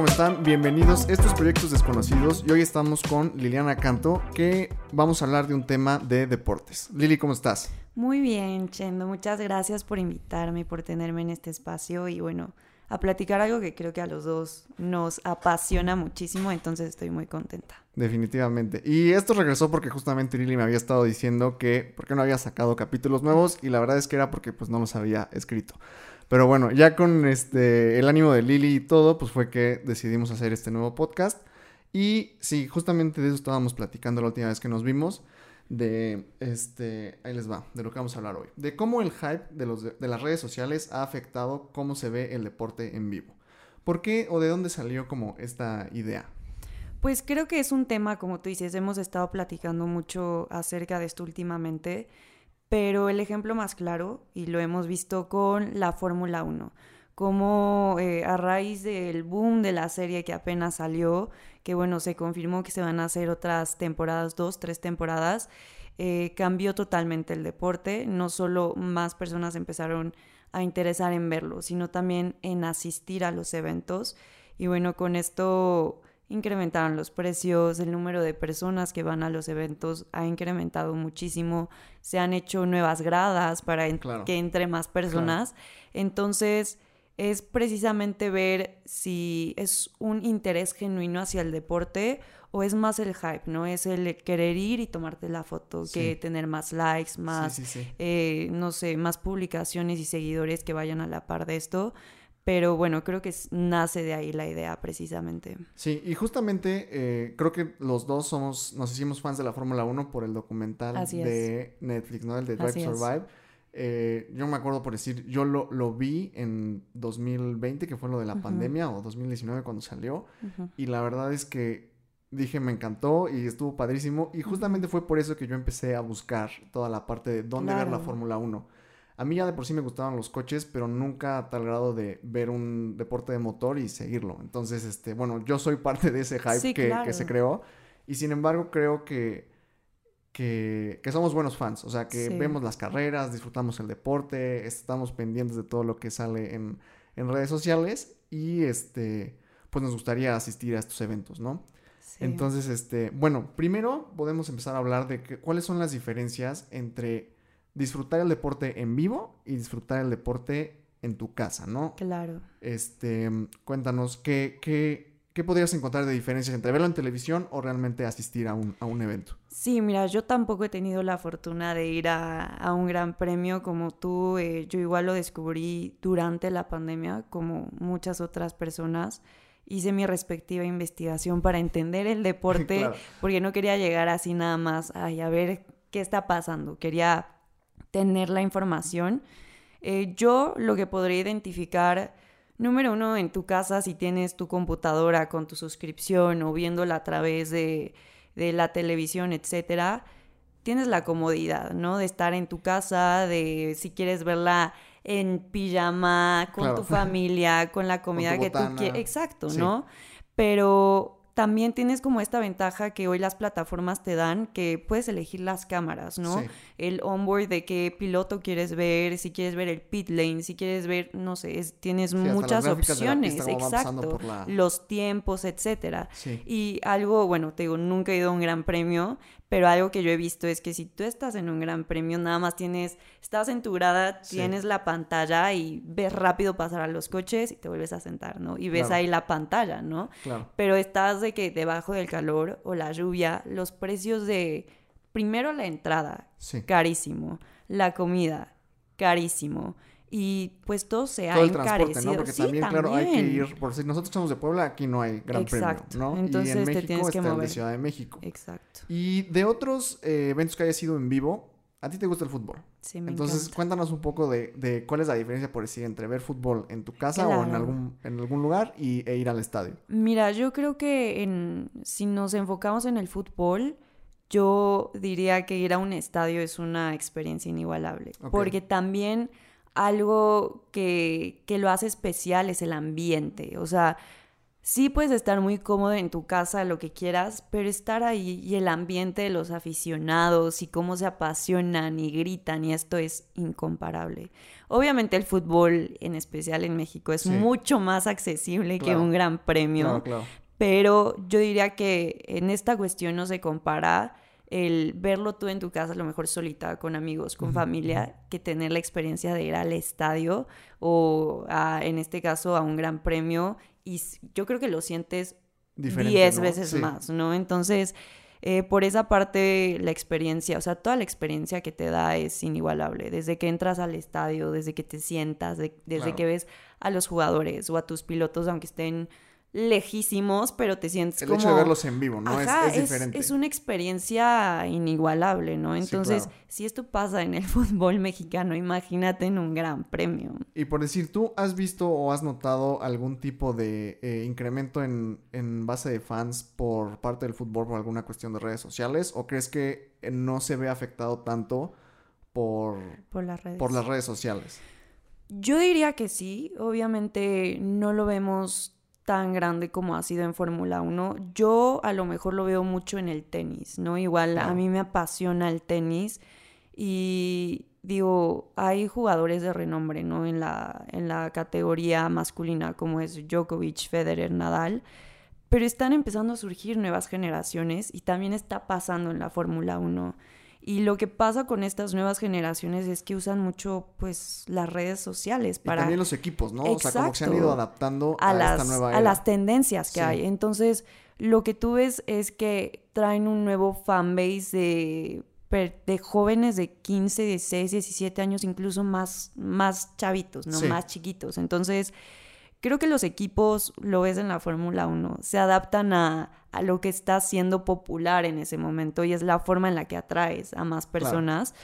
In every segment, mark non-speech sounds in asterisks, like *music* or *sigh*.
¿cómo están? Bienvenidos a estos proyectos desconocidos y hoy estamos con Liliana Canto que vamos a hablar de un tema de deportes. Lili, ¿cómo estás? Muy bien, Chendo, muchas gracias por invitarme, por tenerme en este espacio y bueno, a platicar algo que creo que a los dos nos apasiona muchísimo, entonces estoy muy contenta. Definitivamente. Y esto regresó porque justamente Lili me había estado diciendo que por qué no había sacado capítulos nuevos y la verdad es que era porque pues no los había escrito. Pero bueno, ya con este el ánimo de Lili y todo, pues fue que decidimos hacer este nuevo podcast. Y sí, justamente de eso estábamos platicando la última vez que nos vimos. De este, ahí les va, de lo que vamos a hablar hoy. De cómo el hype de, los, de las redes sociales ha afectado cómo se ve el deporte en vivo. ¿Por qué o de dónde salió como esta idea? Pues creo que es un tema, como tú dices, hemos estado platicando mucho acerca de esto últimamente pero el ejemplo más claro, y lo hemos visto con la Fórmula 1, como eh, a raíz del boom de la serie que apenas salió, que bueno, se confirmó que se van a hacer otras temporadas, dos, tres temporadas, eh, cambió totalmente el deporte, no solo más personas empezaron a interesar en verlo, sino también en asistir a los eventos. Y bueno, con esto incrementaron los precios, el número de personas que van a los eventos ha incrementado muchísimo, se han hecho nuevas gradas para que entre más personas. Entonces, es precisamente ver si es un interés genuino hacia el deporte o es más el hype, ¿no? Es el querer ir y tomarte la foto, que tener más likes, más, eh, no sé, más publicaciones y seguidores que vayan a la par de esto. Pero bueno, creo que nace de ahí la idea precisamente. Sí, y justamente eh, creo que los dos somos, nos hicimos fans de la Fórmula 1 por el documental de Netflix, ¿no? El de Drive Survive. Eh, yo me acuerdo por decir, yo lo, lo, vi en 2020, que fue lo de la pandemia, o 2019 cuando salió, y la verdad es que dije, me encantó y estuvo padrísimo, y justamente fue por eso que yo empecé a buscar toda la parte de dónde ver la Fórmula 1 a mí ya de por sí me gustaban los coches, pero nunca a tal grado de ver un deporte de motor y seguirlo. Entonces, este, bueno, yo soy parte de ese hype que, se creó. Y sin embargo, creo que, que, somos buenos fans. O sea, que vemos las carreras, disfrutamos el deporte, estamos pendientes de todo lo que sale en, redes sociales. Y este, pues nos gustaría asistir a estos eventos, ¿no? Entonces, este, bueno, primero podemos empezar a hablar de cuáles son las diferencias entre disfrutar el deporte en vivo y disfrutar el deporte en tu casa, ¿no? Claro. Este, cuéntanos, ¿qué, qué, qué podrías encontrar de diferencias entre verlo en televisión o realmente asistir a un, a un evento? Sí, mira, yo tampoco he tenido la fortuna de ir a, a un gran premio como tú. Eh, yo igual lo descubrí durante la pandemia, como muchas otras personas. Hice mi respectiva investigación para entender el *laughs* deporte, porque no quería llegar así nada más, ay, a ver qué está pasando. Quería tener la información. Eh, yo lo que podría identificar, número uno, en tu casa, si tienes tu computadora con tu suscripción o viéndola a través de, la televisión, etcétera, tienes la comodidad, ¿no? De estar en tu casa, de si quieres verla en pijama, con tu familia, con la comida que tú quieres. Exacto, ¿no? Pero también tienes como esta ventaja que hoy las plataformas te dan, que puedes elegir las cámaras, ¿no? El onboard de qué piloto quieres ver, si quieres ver el pit lane, si quieres ver, no sé, tienes muchas opciones, exacto, los tiempos, etcétera. Y algo, bueno, te digo, nunca he ido a un gran premio, pero algo que yo he visto es que si tú estás en un gran premio, nada más tienes, estás en tu grada, tienes la pantalla y ves rápido pasar a los coches y te vuelves a sentar, ¿no? Y ves ahí la pantalla, ¿no? Claro. Pero estás de que debajo del calor o la lluvia, los precios de, primero la entrada, carísimo, la comida, carísimo y pues todo se ha todo el transporte, ¿no? Porque también, claro, hay que ir, por si nosotros somos de Puebla, aquí no hay gran premio, ¿no? Entonces y en México te tienes que está mover. el de Ciudad de México. Exacto. Y de otros eh, eventos que haya sido en vivo, a ti te gusta el fútbol. Sí, me Entonces, cuéntanos un poco de, de, cuál es la diferencia, por decir, entre ver fútbol en tu casa o en algún, en algún lugar y, e ir al estadio. Mira, yo creo que en, si nos enfocamos en el fútbol, yo diría que ir a un estadio es una experiencia inigualable. Porque también algo que, que lo hace especial es el ambiente. O sea, sí puedes estar muy cómodo en tu casa, lo que quieras, pero estar ahí y el ambiente de los aficionados y cómo se apasionan y gritan y esto es incomparable. Obviamente el fútbol, en especial en México, es mucho más accesible que un gran premio, pero yo diría que en esta cuestión no se compara el verlo tú en tu casa, a lo mejor solita, con amigos, con familia, que tener la experiencia de ir al estadio o en este caso a un gran premio y yo creo que lo sientes diez veces más, ¿no? Entonces, eh, por esa parte, la experiencia, o sea, toda la experiencia que te da es inigualable. Desde que entras al estadio, desde que te sientas, desde que ves a los jugadores o a tus pilotos, aunque estén lejísimos, pero te sientes como... El hecho de verlos en vivo, ¿no? es, diferente. Es, una experiencia inigualable, ¿no? Entonces, si esto pasa en el *laughs* fútbol mexicano, imagínate en un gran premio. Y por decir, ¿tú has visto o has notado algún tipo de eh, incremento en, en, base de fans por parte del fútbol por alguna cuestión de redes sociales? ¿O crees que eh, no se ve afectado tanto por, por, las, redes. por las redes sociales? Yo diría que sí, obviamente no lo vemos tan grande como ha sido en Fórmula 1. Yo a lo mejor lo veo mucho en el tenis, ¿no? Igual a mí me apasiona el tenis y digo, hay jugadores de renombre, ¿no? En la, en la categoría masculina como es Djokovic, Federer, Nadal, pero están empezando a surgir nuevas generaciones y también está pasando en la Fórmula 1. Y lo que pasa con estas nuevas generaciones es que usan mucho, pues, las redes sociales para... Y también los equipos, ¿no? o sea, como que se han ido adaptando a, las, esta nueva era. A las tendencias que hay. Entonces, lo que tú ves es que traen un nuevo fanbase de, de jóvenes de 15, 16, 17 años, incluso más, más chavitos, ¿no? Más chiquitos. Entonces creo que los equipos, lo ves en la Fórmula 1, se adaptan a, lo que está siendo popular en ese momento y es la forma en la que atraes a más personas.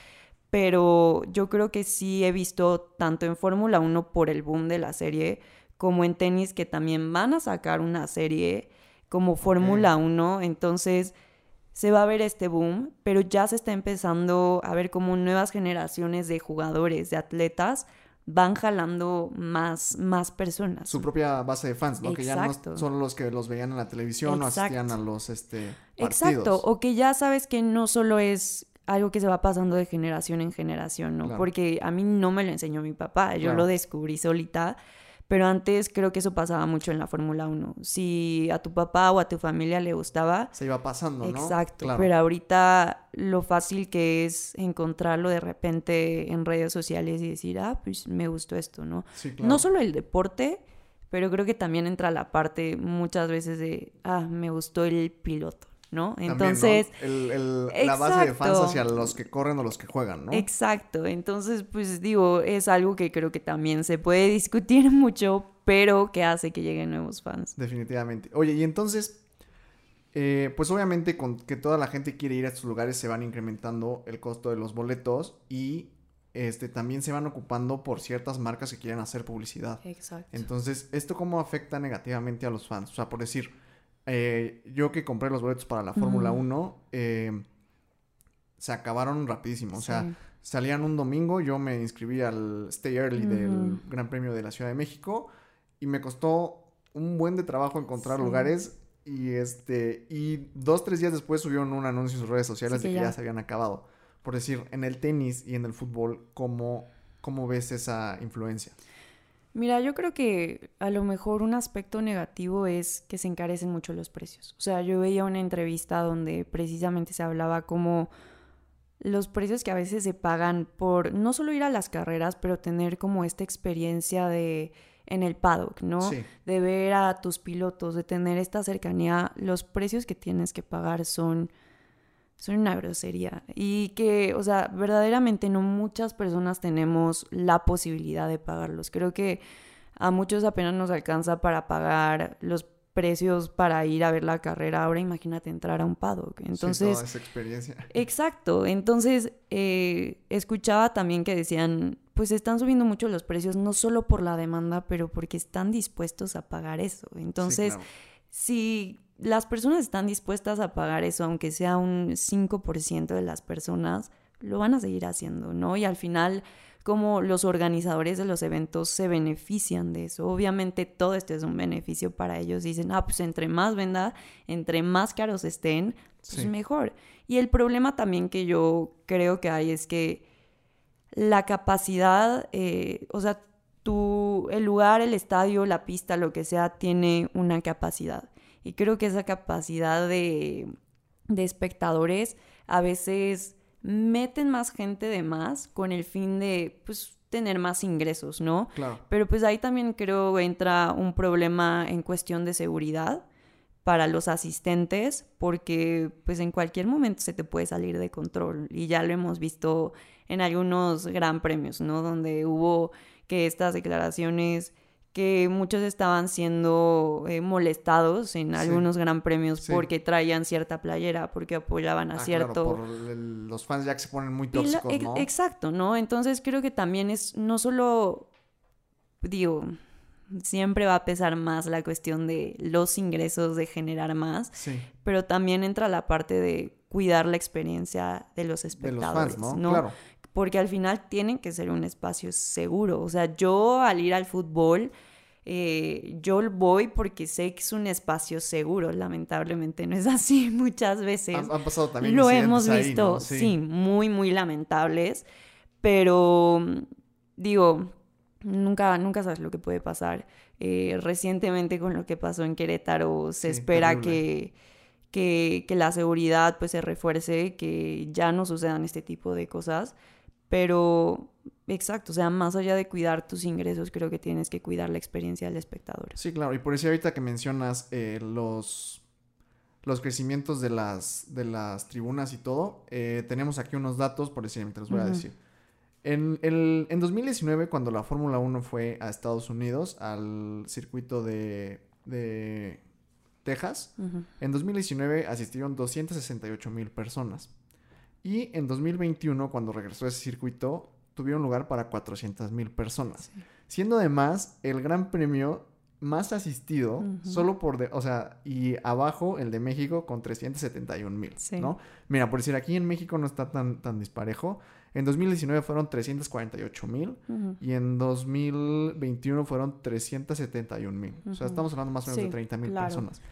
Pero yo creo que sí he visto tanto en Fórmula 1 por el boom de la serie, como en tenis que también van a sacar una serie como Fórmula 1. Entonces se va a ver este boom, pero ya se está empezando a ver como nuevas generaciones de jugadores, de atletas van jalando más, más personas. Su propia base de fans, ¿no? Que ya no son los que los veían en la televisión o asistían a los este, partidos. Exacto, o que ya sabes que no solo es algo que se va pasando de generación en generación, ¿no? Porque a mí no me lo enseñó mi papá, yo lo descubrí solita pero antes creo que eso pasaba mucho en la Fórmula 1. Si a tu papá o a tu familia le gustaba... Se iba pasando, ¿no? Exacto. Pero ahorita lo fácil que es encontrarlo de repente en redes sociales y decir, ah, pues me gustó esto, ¿no? Sí, claro. No solo el deporte, pero creo que también entra la parte muchas veces de, ah, me gustó el piloto. ¿No? Entonces... la base de fans hacia los que corren o los que juegan, ¿no? Exacto. Entonces, pues digo, es algo que creo que también se puede *laughs* discutir mucho, pero que hace que lleguen nuevos fans. Definitivamente. Oye, y entonces, eh, pues obviamente con que toda la gente quiere ir a estos lugares se van incrementando el costo de los boletos y este, también se van ocupando por ciertas marcas que quieren hacer publicidad. Exacto. Entonces, ¿esto cómo afecta negativamente a los fans? O sea, por decir, eh, yo que compré los boletos para la Fórmula 1, eh, se acabaron rapidísimo. O sea, salían un domingo, yo me inscribí al Stay Early del Gran Premio de la Ciudad de México y me costó un buen de trabajo encontrar lugares y este y dos tres días después subieron un anuncio en sus redes sociales de que ya. se habían acabado. Por decir, en el tenis y en el fútbol, ¿cómo, cómo ves esa influencia? Mira, yo creo que a lo mejor un aspecto negativo es que se encarecen mucho los precios. O sea, yo veía una entrevista donde precisamente se hablaba como los precios que a veces se pagan por no solo ir a las carreras, pero tener como esta experiencia de en el paddock, ¿no? De ver a tus pilotos, de tener esta cercanía, los precios que tienes que pagar son son una grosería. Y que, o sea, verdaderamente no muchas personas tenemos la posibilidad de pagarlos. Creo que a muchos apenas nos alcanza para pagar los precios para ir a ver la carrera. Ahora imagínate entrar a un paddock. Entonces, sí, esa experiencia. *laughs* Exacto. Entonces, eh, escuchaba también que decían, pues están subiendo mucho los precios, no solo por la demanda, pero porque están dispuestos a pagar eso. Entonces, si las personas están dispuestas a pagar eso, aunque sea un 5% de las personas, lo van a seguir haciendo, ¿no? Y al final, cómo los organizadores de los eventos se benefician de eso. Obviamente todo esto es un beneficio para ellos. Dicen, ah, pues entre más venda, entre más caros estén, pues mejor. Y el problema también que yo creo que hay es que la capacidad, eh, o sea, tu, el lugar, el estadio, la pista, lo que sea, tiene una capacidad. Y creo que esa capacidad de, de espectadores a veces meten más gente de más con el fin de, pues, tener más ingresos, ¿no? Claro. Pero pues ahí también creo entra un problema en cuestión de seguridad para los asistentes, porque pues en cualquier momento se te puede salir de control y ya lo hemos visto en algunos gran premios, ¿no? Donde hubo que estas declaraciones que muchos estaban siendo eh, molestados en algunos gran premios porque traían cierta playera, porque apoyaban a ah, cierto... Claro, por los fans ya que se ponen muy tóxicos, ¿no? Exacto, ¿no? Entonces creo que también es no solo, digo, siempre va a pesar más la cuestión de los ingresos, de generar más, pero también entra la parte de cuidar la experiencia de los espectadores, ¿no? ¿no? Claro porque al final tienen que ser un espacio seguro. O sea, yo al ir al fútbol, eh, yo voy porque sé que es un espacio seguro. Lamentablemente no es así *laughs* muchas veces. Han, pasado también. Lo hemos visto, sí. muy, muy lamentables. Pero digo, nunca, nunca sabes lo que puede pasar. Eh, recientemente con lo que pasó en Querétaro, se espera que, que, que, la seguridad pues se refuerce, que ya no sucedan este tipo de cosas. Pero, exacto, o sea, más allá de cuidar tus ingresos, creo que tienes que cuidar la experiencia del espectador. Sí, claro, y por eso ahorita que mencionas eh, los, los crecimientos de las, de las tribunas y todo, eh, tenemos aquí unos datos, por decir, te los voy a decir. En, el, en 2019, cuando la Fórmula 1 fue a Estados Unidos, al circuito de, de Texas, en 2019 asistieron 268 mil personas. Y en 2021, cuando regresó ese circuito, tuvieron lugar para 400 mil personas. Siendo además el gran premio más asistido, solo por, de, o sea, y abajo el de México con 371 mil, ¿no? Mira, por decir, aquí en México no está tan, tan disparejo. En 2019 fueron 348 mil y en 2021 fueron 371 mil. O sea, estamos hablando más o menos de 30 mil personas.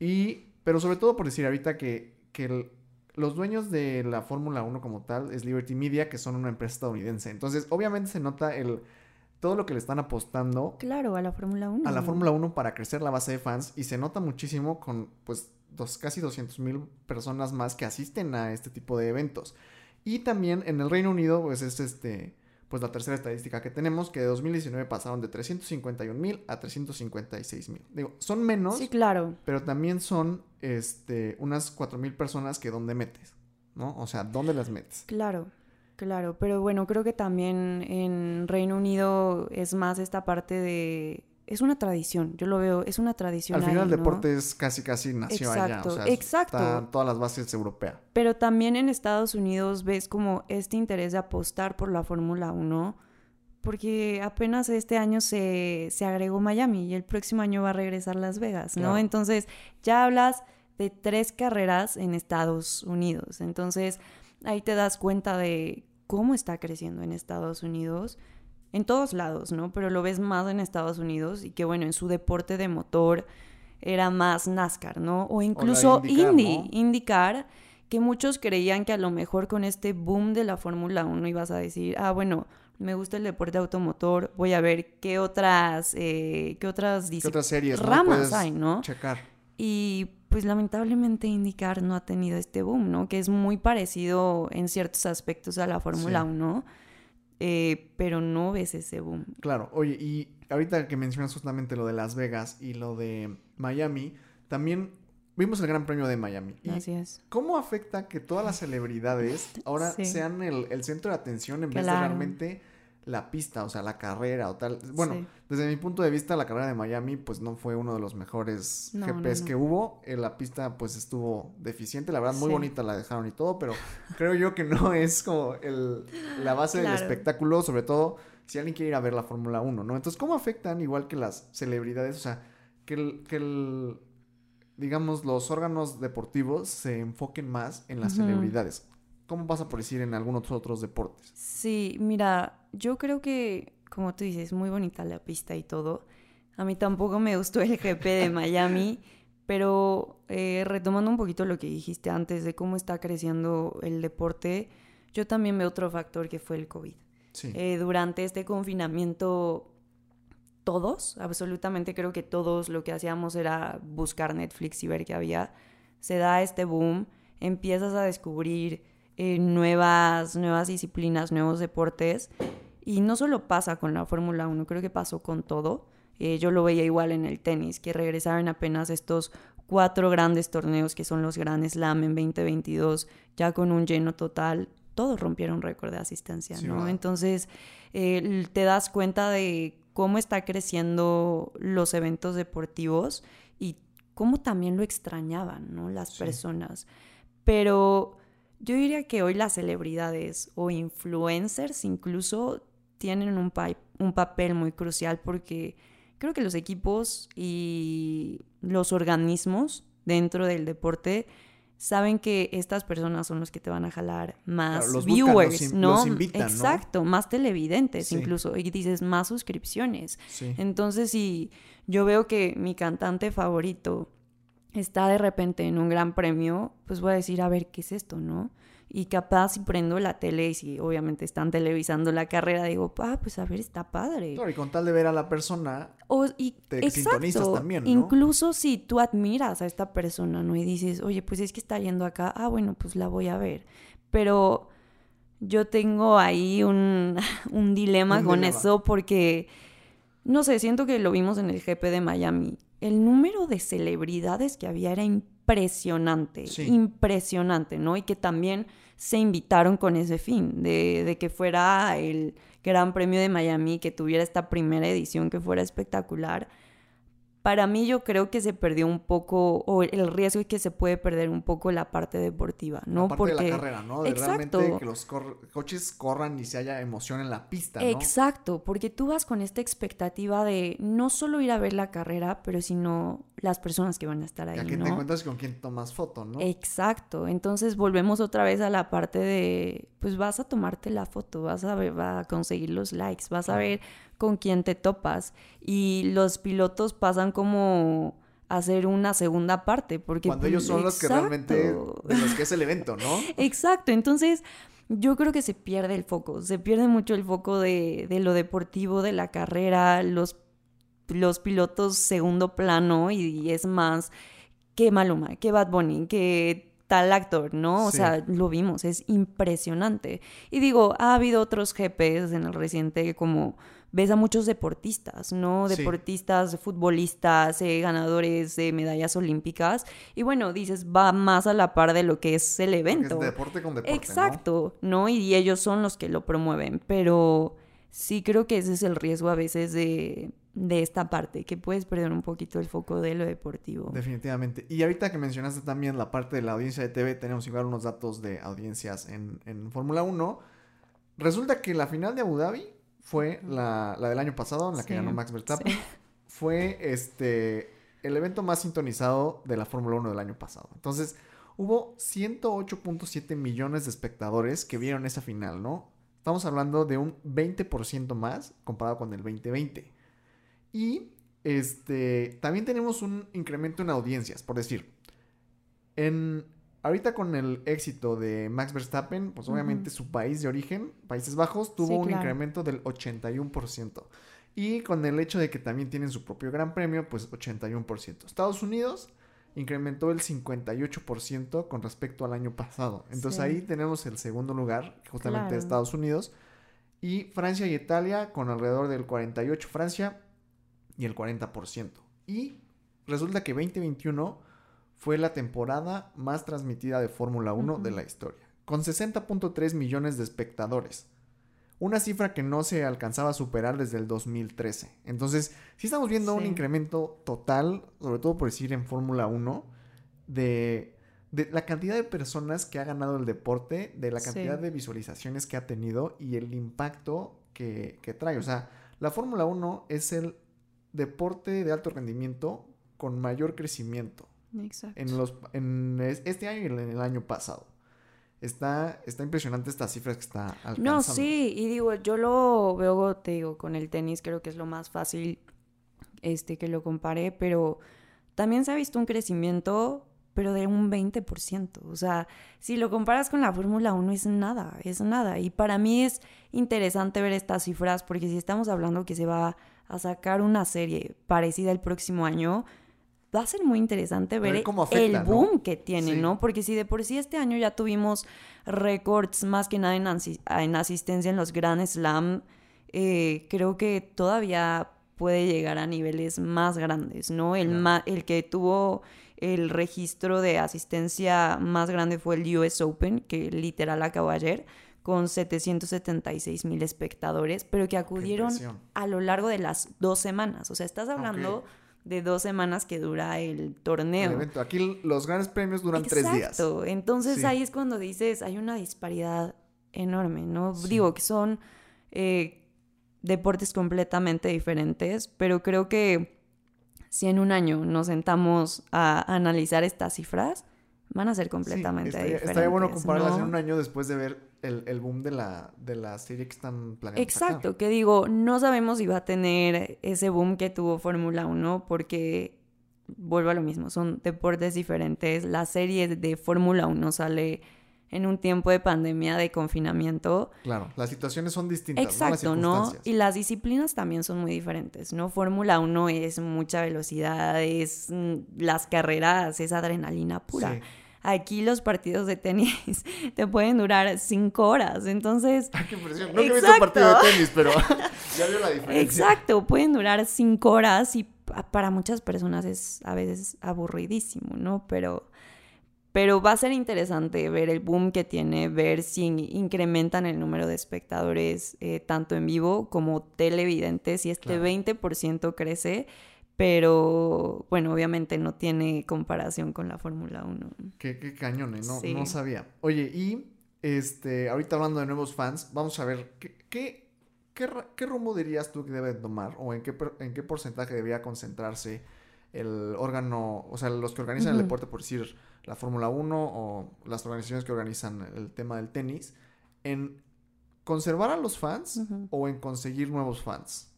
Y, pero sobre todo por decir ahorita que, que el, los dueños de la Fórmula 1 como tal es Liberty Media, que son una empresa estadounidense. Entonces, obviamente se nota el todo lo que le están apostando. Claro, a la Fórmula 1. A la Fórmula 1 para crecer la base de fans y se nota muchísimo con pues dos, casi 200 mil personas más que asisten a este tipo de eventos. Y también en el Reino Unido, pues es este pues la tercera estadística que tenemos, que de 2019 pasaron de 351 mil a 356 mil. Digo, son menos. Sí, claro. Pero también son este, unas 4 mil personas que dónde metes, ¿no? O sea, ¿dónde las metes? Claro, claro. Pero bueno, creo que también en Reino Unido es más esta parte de es una tradición, yo lo veo, es una tradición. Al final el deporte es casi casi nació allá, o sea, exacto. todas las bases europeas. Pero también en Estados Unidos ves como este interés de apostar por la Fórmula 1, porque apenas este año se, se, agregó Miami y el próximo año va a regresar Las Vegas, ¿no? Entonces ya hablas de tres carreras en Estados Unidos, entonces ahí te das cuenta de cómo está creciendo en Estados Unidos en todos lados, ¿no? Pero lo ves más en Estados Unidos y que bueno, en su deporte de motor era más NASCAR, ¿no? O incluso Indy, IndyCar, que muchos creían que a lo mejor con este boom de la Fórmula 1 ibas a decir, ah, bueno, me gusta el deporte automotor, voy a ver qué otras, eh, qué otras, ¿Qué otras series, ramas hay, ¿no? Checar. Y pues lamentablemente IndyCar no ha tenido este boom, ¿no? Que es muy parecido en ciertos aspectos a la Fórmula 1 eh, pero no ves ese boom. Claro, oye, y ahorita que mencionas justamente lo de Las Vegas y lo de Miami, también vimos el Gran Premio de Miami. Así es. ¿Cómo afecta que todas las celebridades ahora *laughs* sean el, centro de atención en vez de realmente la pista, o sea, la carrera o tal. Bueno, desde mi punto de vista, la carrera de Miami, pues no fue uno de los mejores GPs que hubo. Eh, la pista, pues estuvo deficiente. La verdad, muy bonita la dejaron y todo, pero creo yo que no es como el, la base del espectáculo, sobre todo si alguien quiere ir a ver la Fórmula 1, ¿no? Entonces, ¿cómo afectan igual que las celebridades? O sea, que el, que el digamos, los órganos deportivos se enfoquen más en las celebridades. ¿Cómo pasa por decir en algunos otros deportes? Sí, mira, yo creo que, como tú dices, muy bonita la pista y todo. A mí tampoco me gustó el GP de *laughs* Miami, pero eh, retomando un poquito lo que dijiste antes de cómo está creciendo el deporte, yo también veo otro factor que fue el COVID. Eh, durante este confinamiento, todos, absolutamente creo que todos lo que hacíamos era buscar Netflix y ver qué había. Se da este boom, empiezas a descubrir eh, nuevas, nuevas disciplinas, nuevos deportes. Y no solo pasa con la Fórmula 1, creo que pasó con todo. Eh, yo lo veía igual en el tenis, que regresaron apenas estos cuatro grandes torneos que son los Grand Slam en 2022, ya con un lleno total todos rompieron récord de asistencia, ¿no? Entonces, eh, te das cuenta de cómo está creciendo los eventos deportivos y cómo también lo extrañaban, ¿no? Las personas. Pero yo diría que hoy las celebridades o influencers incluso tienen un, un papel muy crucial porque creo que los equipos y los organismos dentro del deporte saben que estas personas son los que te van a jalar más viewers, ¿no? Exacto, más televidentes incluso, y dices más suscripciones. Entonces, si yo veo que mi cantante favorito está de repente en un gran premio, pues voy a decir, a ver, ¿qué es esto, no? Y capaz si prendo la tele y si obviamente están televisando la carrera, digo, ah, pues a ver, está padre. Claro, y con tal de ver a la persona, o, y, te sintonizas también, ¿no? Incluso si tú admiras a esta persona, ¿no? Y dices, oye, pues es que está yendo acá, ah, bueno, pues la voy a ver. Pero yo tengo ahí un, *laughs* un dilema con eso porque, no sé, siento que lo vimos en el GP de Miami. El número de celebridades que había era impresionante impresionante, impresionante, ¿no? Y que también se invitaron con ese fin, de, de, que fuera el Gran Premio de Miami, que tuviera esta primera edición que fuera espectacular para mí yo creo que se perdió un poco, o el riesgo es que se puede perder un poco la parte deportiva, ¿no? La parte Porque... de la carrera, ¿no? De Exacto. realmente que los coches corran y se haya emoción en la pista, ¿no? Exacto, porque tú vas con esta expectativa de no solo ir a ver la carrera, pero sino las personas que van a estar ahí, y a quién te encuentras con quién tomas foto, ¿no? Exacto, entonces volvemos otra vez a la parte de, pues vas a tomarte la foto, vas a, ver, vas a conseguir los likes, vas a ver con quién te topas. Y los pilotos pasan como a hacer una segunda parte. Porque, Cuando ellos son los que realmente, de los que es el evento, ¿no? *laughs* Exacto, entonces yo creo que se pierde el foco, se pierde mucho el foco de, de lo deportivo, de la carrera, los, los pilotos segundo plano y, es más que Maluma, que Bad Bunny, que tal actor, ¿no? O sea, lo vimos, es impresionante. Y digo, ha habido otros GPs en el reciente como ves a muchos deportistas, ¿no? Deportistas, futbolistas, eh, ganadores de medallas olímpicas. Y bueno, dices, va más a la par de lo que es el evento. Es deporte con deporte. Exacto, ¿no? Y ellos son los que lo promueven. Pero sí creo que ese es el riesgo a veces de, de esta parte, que puedes perder un poquito el foco de lo deportivo. Definitivamente. Y ahorita que mencionaste también la parte de la audiencia de TV, tenemos igual unos datos de audiencias en, en Fórmula 1. Resulta que la final de Abu Dhabi fue la, la del año pasado, en la que ganó Max Verstappen. *laughs* Fue este el evento más sintonizado de la Fórmula 1 del año pasado. Entonces, hubo 108.7 millones de espectadores que vieron esa final, ¿no? Estamos hablando de un 20% más comparado con el 2020. Y este, también tenemos un incremento en audiencias, por decir, en Ahorita con el éxito de Max Verstappen, pues obviamente su país de origen, Países Bajos, tuvo un incremento del 81%. Y con el hecho de que también tienen su propio gran premio, pues 81%. Estados Unidos incrementó el 58% con respecto al año pasado. Entonces ahí tenemos el segundo lugar, justamente de Estados Unidos. Y Francia y Italia con alrededor del 48%, Francia y el 40%. Y resulta que 2021 fue la temporada más transmitida de Fórmula 1 de la historia, con 60.3 millones de espectadores. Una cifra que no se alcanzaba a superar desde el 2013. Entonces, sí estamos viendo un incremento total, sobre todo por decir en Fórmula 1, de, de, la cantidad de personas que ha ganado el deporte, de la cantidad de visualizaciones que ha tenido y el impacto que, que trae. O sea, la Fórmula 1 es el deporte de alto rendimiento con mayor crecimiento en, los, en este año y en el año pasado. Está, está impresionante estas cifras que está alcanzando. No, sí, y digo, yo lo veo, te digo, con el tenis creo que es lo más fácil este, que lo compare, pero también se ha visto un crecimiento, pero de un 20%. O sea, si lo comparas con la Fórmula 1 es nada, es nada. Y para mí es interesante ver estas cifras porque si estamos hablando que se va a sacar una serie parecida el próximo año, va a ser muy interesante ver, el boom que tiene, ¿no? Porque si de por sí este año ya tuvimos récords más que nada en, en asistencia en los Grand Slam, eh, creo que todavía puede llegar a niveles más grandes, ¿no? El, el que tuvo el registro de asistencia más grande fue el US Open, que literal acabó ayer, con 776 mil espectadores, pero que acudieron a lo largo de las dos semanas. O sea, estás hablando de dos semanas que dura el torneo. Aquí los grandes premios duran tres días. Exacto. Entonces ahí es cuando dices, hay una disparidad enorme, ¿no? Digo que son eh, deportes completamente diferentes, pero creo que si en un año nos sentamos a analizar estas cifras, van a ser completamente diferentes. Estaría bueno compararlas en un año después de ver el, boom de la, de la serie que están planeando. Exacto, que digo, no sabemos si va a tener ese boom que tuvo Fórmula 1 porque, vuelvo a lo mismo, son deportes diferentes. La serie de Fórmula 1 sale en un tiempo de pandemia, de confinamiento. Claro, las situaciones son distintas. Exacto, ¿no? Y las disciplinas también son muy diferentes, ¿no? Fórmula 1 es mucha velocidad, es mm, las carreras, es adrenalina pura. Sí. Aquí los partidos de tenis *laughs* te pueden durar cinco horas, entonces... *laughs* Ay, qué impresión. No he visto un partido de tenis, pero *laughs* ya veo la diferencia. Exacto, pueden durar cinco horas y para muchas personas es a veces aburridísimo, ¿no? Pero, pero va a ser interesante ver el boom que tiene, ver si incrementan el número de espectadores eh, tanto en vivo como televidentes, si este 20% crece pero bueno, obviamente no tiene comparación con la Fórmula 1. Qué, qué cañones, no, no sabía. Oye, y este, ahorita hablando de nuevos fans, vamos a ver, ¿qué, qué, qué, rumbo dirías tú que debe tomar o en qué, en qué porcentaje debería concentrarse el órgano, o sea, los que organizan el deporte, por decir la Fórmula 1 o las organizaciones que organizan el tema del tenis, en conservar a los fans o en conseguir nuevos fans?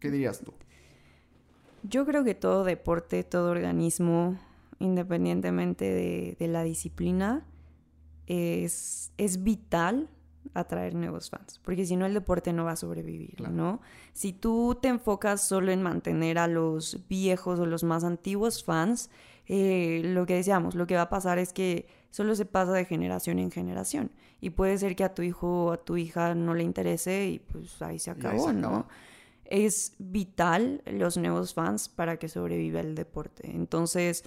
¿Qué dirías tú? Yo creo que todo deporte, todo organismo, independientemente de, la disciplina, es, es, vital atraer nuevos fans, porque si no el deporte no va a sobrevivir, ¿no? Si tú te enfocas solo en mantener a los viejos o los más antiguos fans, eh, lo que decíamos, lo que va a pasar es que solo se pasa de generación en generación y puede ser que a tu hijo o a tu hija no le interese y pues ahí se acabó, ¿no? Es vital los nuevos fans para que sobreviva el deporte. Entonces,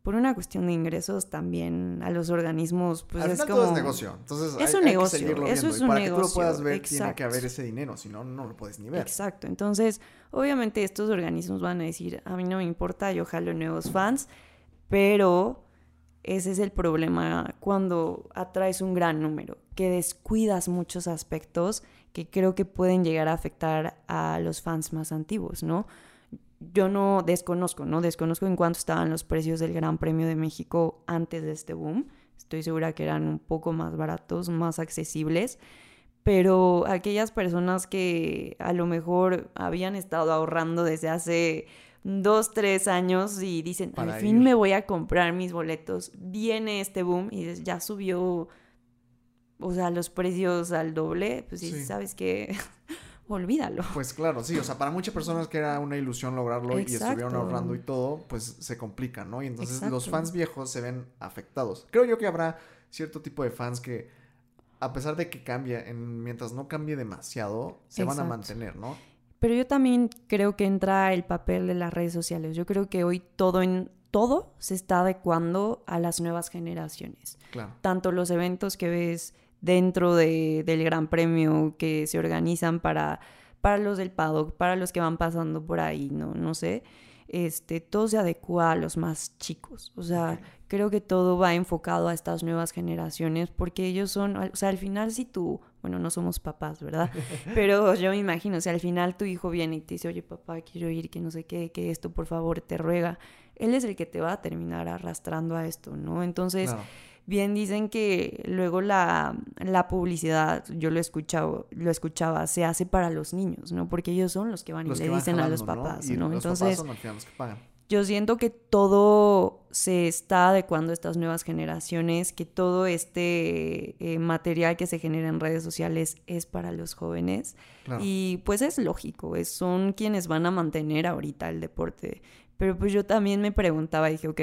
por una cuestión de ingresos también a los organismos, pues es como... Todo es negocio. Entonces, es un negocio. eso es un para que tú lo puedas ver, tiene que haber ese dinero, si no, no lo puedes ni ver. Exacto. Entonces, obviamente estos organismos van a decir, a mí no me importa, yo jalo nuevos fans, pero ese es el problema cuando atraes un gran número, que descuidas muchos aspectos que creo que pueden llegar a afectar a los fans más antiguos, ¿no? Yo no desconozco, ¿no? Desconozco en cuánto estaban los precios del Gran Premio de México antes de este boom. Estoy segura que eran un poco más baratos, más accesibles. Pero aquellas personas que a lo mejor habían estado ahorrando desde hace dos, tres años y dicen, al fin me voy a comprar mis boletos, viene este boom y ya subió o sea, los precios al doble, pues sí, sabes que *laughs* olvídalo. Pues claro, sí, o sea, para muchas personas que era una ilusión lograrlo y estuvieron ahorrando y todo, pues se complica, ¿no? Y entonces los fans viejos se ven afectados. Creo yo que habrá cierto tipo de fans que, a pesar de que cambie, en, mientras no cambie demasiado, se van a mantener, ¿no? Pero yo también creo que entra el papel de las redes sociales. Yo creo que hoy todo en todo se está adecuando a las nuevas generaciones. Claro. Tanto los eventos que ves dentro de, del Gran Premio que se organizan para, para los del paddock, para los que van pasando por ahí, no, no sé. Este, todo se adecua a los más chicos. O sea, creo que todo va enfocado a estas nuevas generaciones porque ellos son, o sea, al final si tú, bueno, no somos papás, ¿verdad? *laughs* Pero yo me imagino, o sea, al final tu hijo viene y te dice, oye papá, quiero ir, que no sé qué, que esto, por favor, te ruega. Él es el que te va a terminar arrastrando a esto, ¿no? Entonces bien dicen que luego la, publicidad, yo lo escuchaba, lo escuchaba, se hace para los niños, ¿no? Porque ellos son los que van y le dicen a los papás, ¿no? Entonces, yo siento que todo se está adecuando a estas nuevas generaciones, que todo este eh, material que se genera en redes sociales es para los jóvenes. Y pues es lógico, es, son quienes van a mantener ahorita el deporte. Pero pues yo también me preguntaba, dije, ok,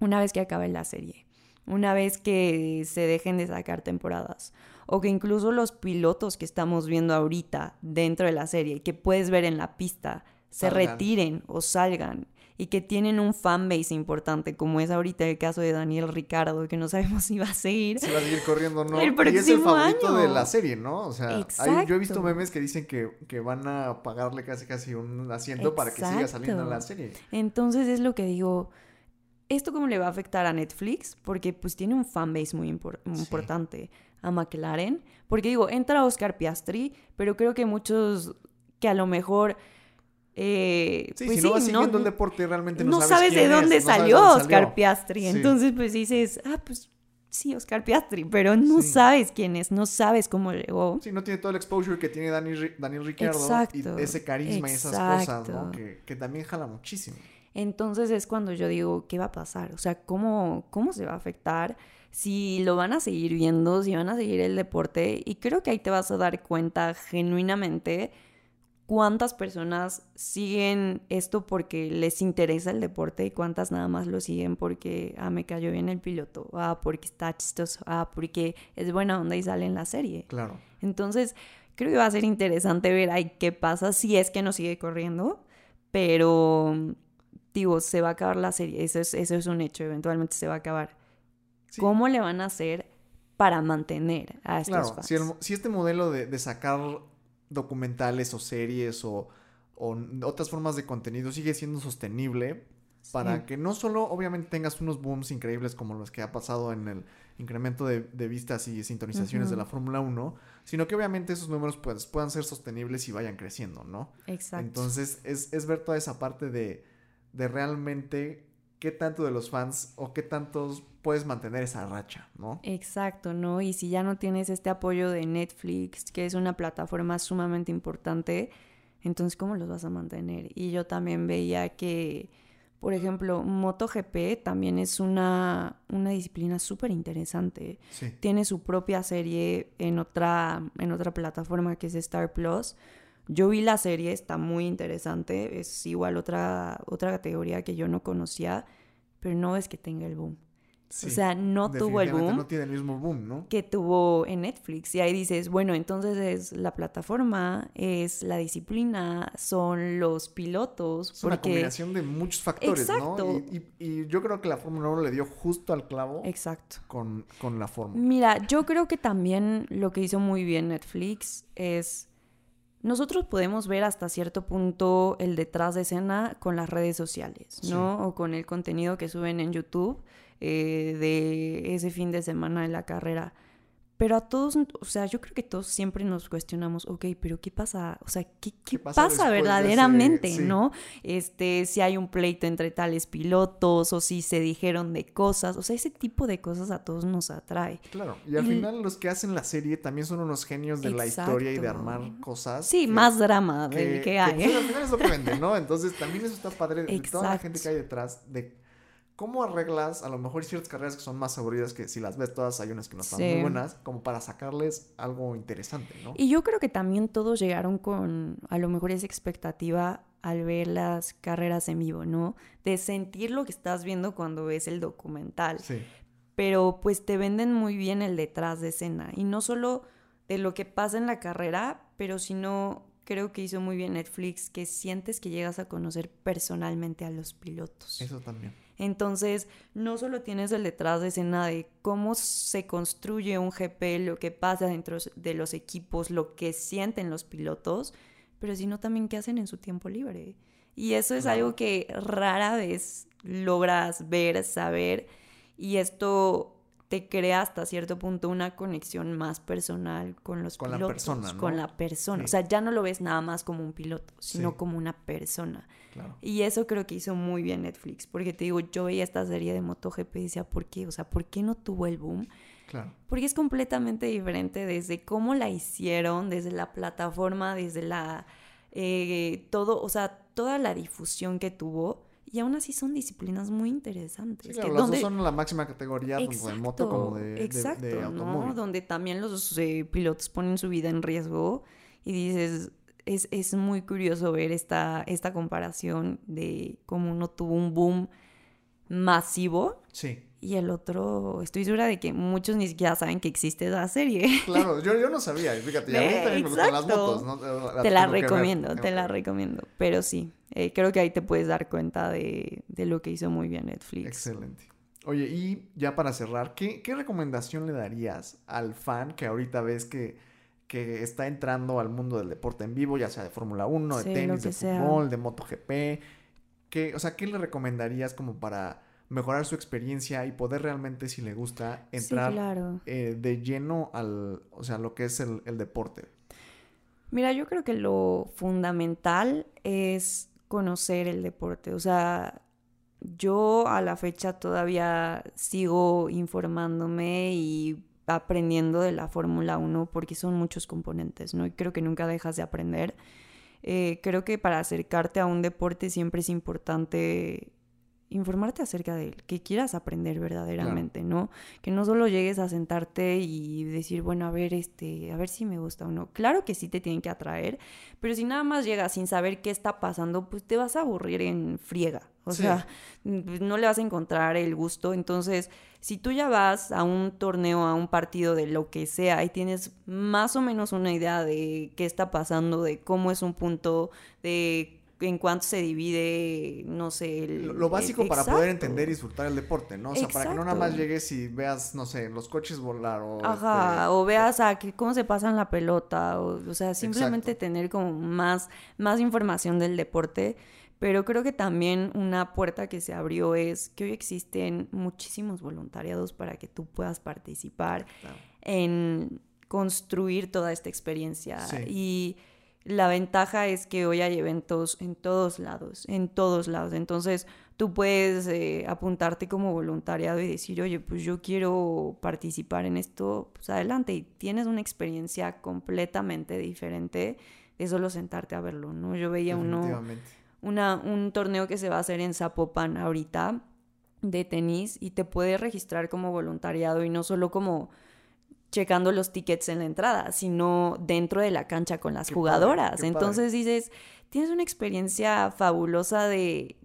una vez que acabe la serie, una vez que se dejen de sacar temporadas, o que incluso los pilotos que estamos viendo ahorita dentro de la serie, que puedes ver en la pista, se retiren o salgan y que tienen un fanbase importante, como es ahorita el caso de Daniel Ricardo, que no sabemos *laughs* si va a seguir. Si va a seguir corriendo no. El y es el favorito de la serie, ¿no? O sea, yo he visto memes que dicen que, que, van a pagarle casi casi un asiento para que siga saliendo en la serie. Entonces es lo que digo ¿Esto cómo le va a afectar a Netflix? Porque pues tiene un fanbase muy importante a McLaren. Porque digo, entra Oscar Piastri, pero creo que muchos que a lo mejor... Eh, sí, pues si no vas siguiendo el deporte realmente no, no sabes, de dónde salió Oscar Piastri. Entonces pues dices, ah, pues sí, Oscar Piastri, pero no sabes quién es, no sabes cómo llegó. Sí, no tiene todo el exposure que tiene Daniel, Daniel Ricciardo y ese carisma y esas cosas, ¿no? Que, que, también jala muchísimo. Entonces es cuando yo digo, ¿qué va a pasar? O sea, ¿cómo, cómo se va a afectar? Si lo van a seguir viendo, si van a seguir el deporte. Y creo que ahí te vas a dar cuenta genuinamente cuántas personas siguen esto porque les interesa el deporte y cuántas nada más lo siguen porque, ah, me cayó bien el piloto, ah, porque está chistoso, ah, porque es buena onda y sale en la serie. Claro. Entonces, creo que va a ser interesante ver ahí qué pasa si es que no sigue corriendo, pero digo, se va a acabar la serie, eso es, eso es un hecho, eventualmente se va a acabar. ¿Cómo le van a hacer para mantener a estos claro, Si, si, este modelo de, sacar documentales o series o, otras formas de contenido sigue siendo sostenible, para que no solo obviamente tengas unos booms increíbles como los que ha pasado en el incremento de, vistas y sintonizaciones de la Fórmula 1, sino que obviamente esos números pues, puedan ser sostenibles y vayan creciendo, ¿no? Exacto. Entonces es, es ver toda esa parte de, de realmente qué tanto de los fans o qué tantos puedes mantener esa racha, ¿no? Exacto, ¿no? Y si ya no tienes este apoyo de Netflix, que es una plataforma sumamente importante, entonces ¿cómo los vas a mantener? Y yo también veía que, por ejemplo, MotoGP también es una, una disciplina súper interesante. Tiene su propia serie en otra, en otra plataforma que es Star Plus yo vi la serie, está muy interesante, es igual otra, otra categoría que yo no conocía, pero no es que tenga el boom. O sea, no tuvo el boom. No tiene el mismo boom, ¿no? Que tuvo en Netflix. Y ahí dices, bueno, entonces es la plataforma, es la disciplina, son los pilotos. Es una combinación de muchos factores, ¿no? Y, y, yo creo que la Fórmula 1 le dio justo al clavo. Exacto. Con, con la Fórmula. Mira, yo creo que también lo que hizo muy bien Netflix es nosotros podemos ver hasta cierto punto el detrás de escena con las redes sociales, ¿no? O con el contenido que suben en YouTube eh, de ese fin de semana de la carrera. Pero a todos, o sea, yo creo que todos siempre nos cuestionamos, ok, pero ¿qué pasa? O sea, ¿qué, qué, pasa, verdaderamente, no? Este, si hay un pleito entre tales pilotos o si se dijeron de cosas, o sea, ese tipo de cosas a todos nos atrae. Claro, y al final los que hacen la serie también son unos genios de la historia y de armar cosas. Sí, más drama del que, hay. Que, al final eso vende, ¿no? Entonces también eso está padre de toda la gente que hay detrás de ¿Cómo arreglas a lo mejor ciertas carreras que son más aburridas que si las ves todas hay unas que no están muy buenas, como para sacarles algo interesante, ¿no? Y yo creo que también todos llegaron con a lo mejor esa expectativa al ver las carreras en vivo, ¿no? De sentir lo que estás viendo cuando ves el documental. Sí. Pero pues te venden muy bien el detrás de escena y no solo de lo que pasa en la carrera, pero sino creo que hizo muy bien Netflix que sientes que llegas a conocer personalmente a los pilotos. Eso también. Entonces, no solo tienes el detrás de escena de cómo se construye un GP, lo que pasa dentro de los equipos, lo que sienten los pilotos, pero sino también qué hacen en su tiempo libre. Y eso es algo que rara vez logras ver, saber, y esto te crea hasta cierto punto una conexión más personal con los con pilotos, la persona, ¿no? con la persona. O sea, ya no lo ves nada más como un piloto, sino como una persona. Y eso creo que hizo muy bien Netflix, porque te digo, yo veía esta serie de MotoGP y decía, ¿por qué? O sea, ¿por qué no tuvo el boom? Claro. Porque es completamente diferente desde cómo la hicieron, desde la plataforma, desde la... Eh, todo, o sea, toda la difusión que tuvo y aún así son disciplinas muy interesantes. Sí, las dos son la máxima categoría tanto de moto como de, exacto, automóvil. Donde también los eh, pilotos ponen su vida en riesgo y dices, es, es, muy curioso ver esta, esta comparación de cómo uno tuvo un boom masivo. Sí. Y el otro, estoy segura de que muchos ni siquiera saben que existe esa serie. *laughs* Claro, yo, yo no sabía, fíjate, a mí también me gustan las motos, ¿no? te la recomiendo, te la recomiendo, pero sí, eh, creo que ahí te puedes dar cuenta de, lo que hizo muy bien Netflix. Excelente. Oye, y ya para cerrar, ¿qué, recomendación le darías al fan que ahorita ves que, que está entrando al mundo del deporte en vivo, ya sea de Fórmula 1, de tenis, de fútbol, de MotoGP? ¿Qué, o sea, ¿qué le recomendarías como para mejorar su experiencia y poder realmente, si le gusta, entrar eh, de lleno al, o sea, lo que es el, el deporte? Mira, yo creo que lo fundamental es conocer el deporte. O sea, yo a la fecha todavía sigo informándome y aprendiendo de la Fórmula 1 porque son muchos componentes, ¿no? Y creo que nunca dejas de aprender. Eh, creo que para acercarte a un deporte siempre es importante informarte acerca de él, que quieras aprender verdaderamente, ¿no? Que no solo llegues a sentarte y decir, bueno, a ver, este, a ver si me gusta o no. Claro que sí te tienen que atraer, pero si nada más llegas sin saber qué está pasando, pues te vas a aburrir en friega. O sea, no le vas a encontrar el gusto. Entonces, si tú ya vas a un torneo, a un partido de lo que sea y tienes más o menos una idea de qué está pasando, de cómo es un punto, de en cuanto se divide, no sé. lo, básico para poder entender y disfrutar el deporte, ¿no? O sea, para que no nada más llegues y veas, no sé, los coches volar o. Ajá, este, o veas a que, cómo se pasan la pelota, o, sea, simplemente tener como más, más información del deporte. Pero creo que también una puerta que se abrió es que hoy existen muchísimos voluntariados para que tú puedas participar en construir toda esta experiencia. Y la ventaja es que hoy hay eventos en todos lados, en todos lados. Entonces tú puedes eh, apuntarte como voluntariado y decir, oye, pues yo quiero participar en esto, pues adelante. Y tienes una experiencia completamente diferente de solo sentarte a verlo, ¿no? Yo veía uno, una, un torneo que se va a hacer en Zapopan ahorita de tenis y te puedes registrar como voluntariado y no solo como checando los tickets en la entrada, sino dentro de la cancha con las jugadoras. Entonces dices, tienes una experiencia fabulosa de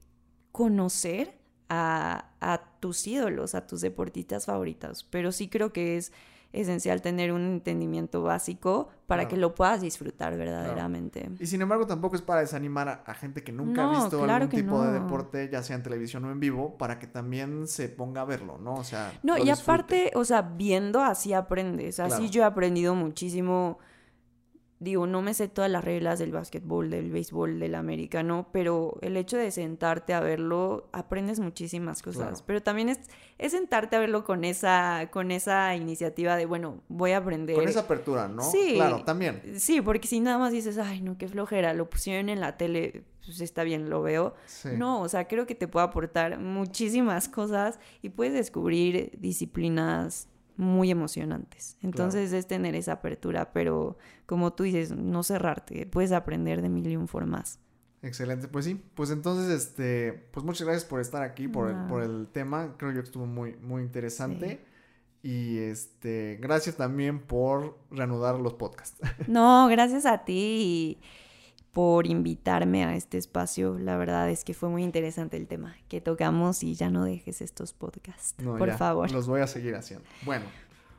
conocer a, a, tus ídolos, a tus deportistas favoritos, pero sí creo que es esencial tener un entendimiento básico para que lo puedas disfrutar verdaderamente. Y sin embargo tampoco es para desanimar a, gente que nunca ha visto algún tipo de deporte, ya sea en televisión o en vivo, para que también se ponga a verlo, ¿no? O sea... No, y aparte, o sea, viendo así aprendes, así yo he aprendido muchísimo digo, no me sé todas las reglas del básquetbol, del béisbol, del americano, pero el hecho de sentarte a verlo, aprendes muchísimas cosas. Pero también es, es sentarte a verlo con esa, con esa iniciativa de, bueno, voy a aprender. Con esa apertura, ¿no? Sí. Claro, también. Sí, porque si nada más dices, ay, no, qué flojera, lo pusieron en la tele, pues está bien, lo veo. No, o sea, creo que te puede aportar muchísimas cosas y puedes descubrir disciplinas muy emocionantes. Entonces es tener esa apertura, pero como tú dices, no cerrarte, puedes aprender de mil y un formas. Excelente, pues sí, pues entonces, este, pues muchas gracias por estar aquí, por, el, por el tema, creo yo que estuvo muy, muy interesante. Y este, gracias también por reanudar los podcasts. No, gracias a ti por invitarme a este espacio. La verdad es que fue muy interesante el tema que tocamos y ya no dejes estos podcasts, por favor. Los voy a seguir haciendo. Bueno,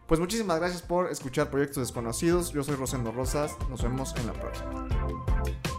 pues muchísimas gracias por escuchar Proyectos Desconocidos. Yo soy Rosendo Rosas. Nos vemos en la próxima.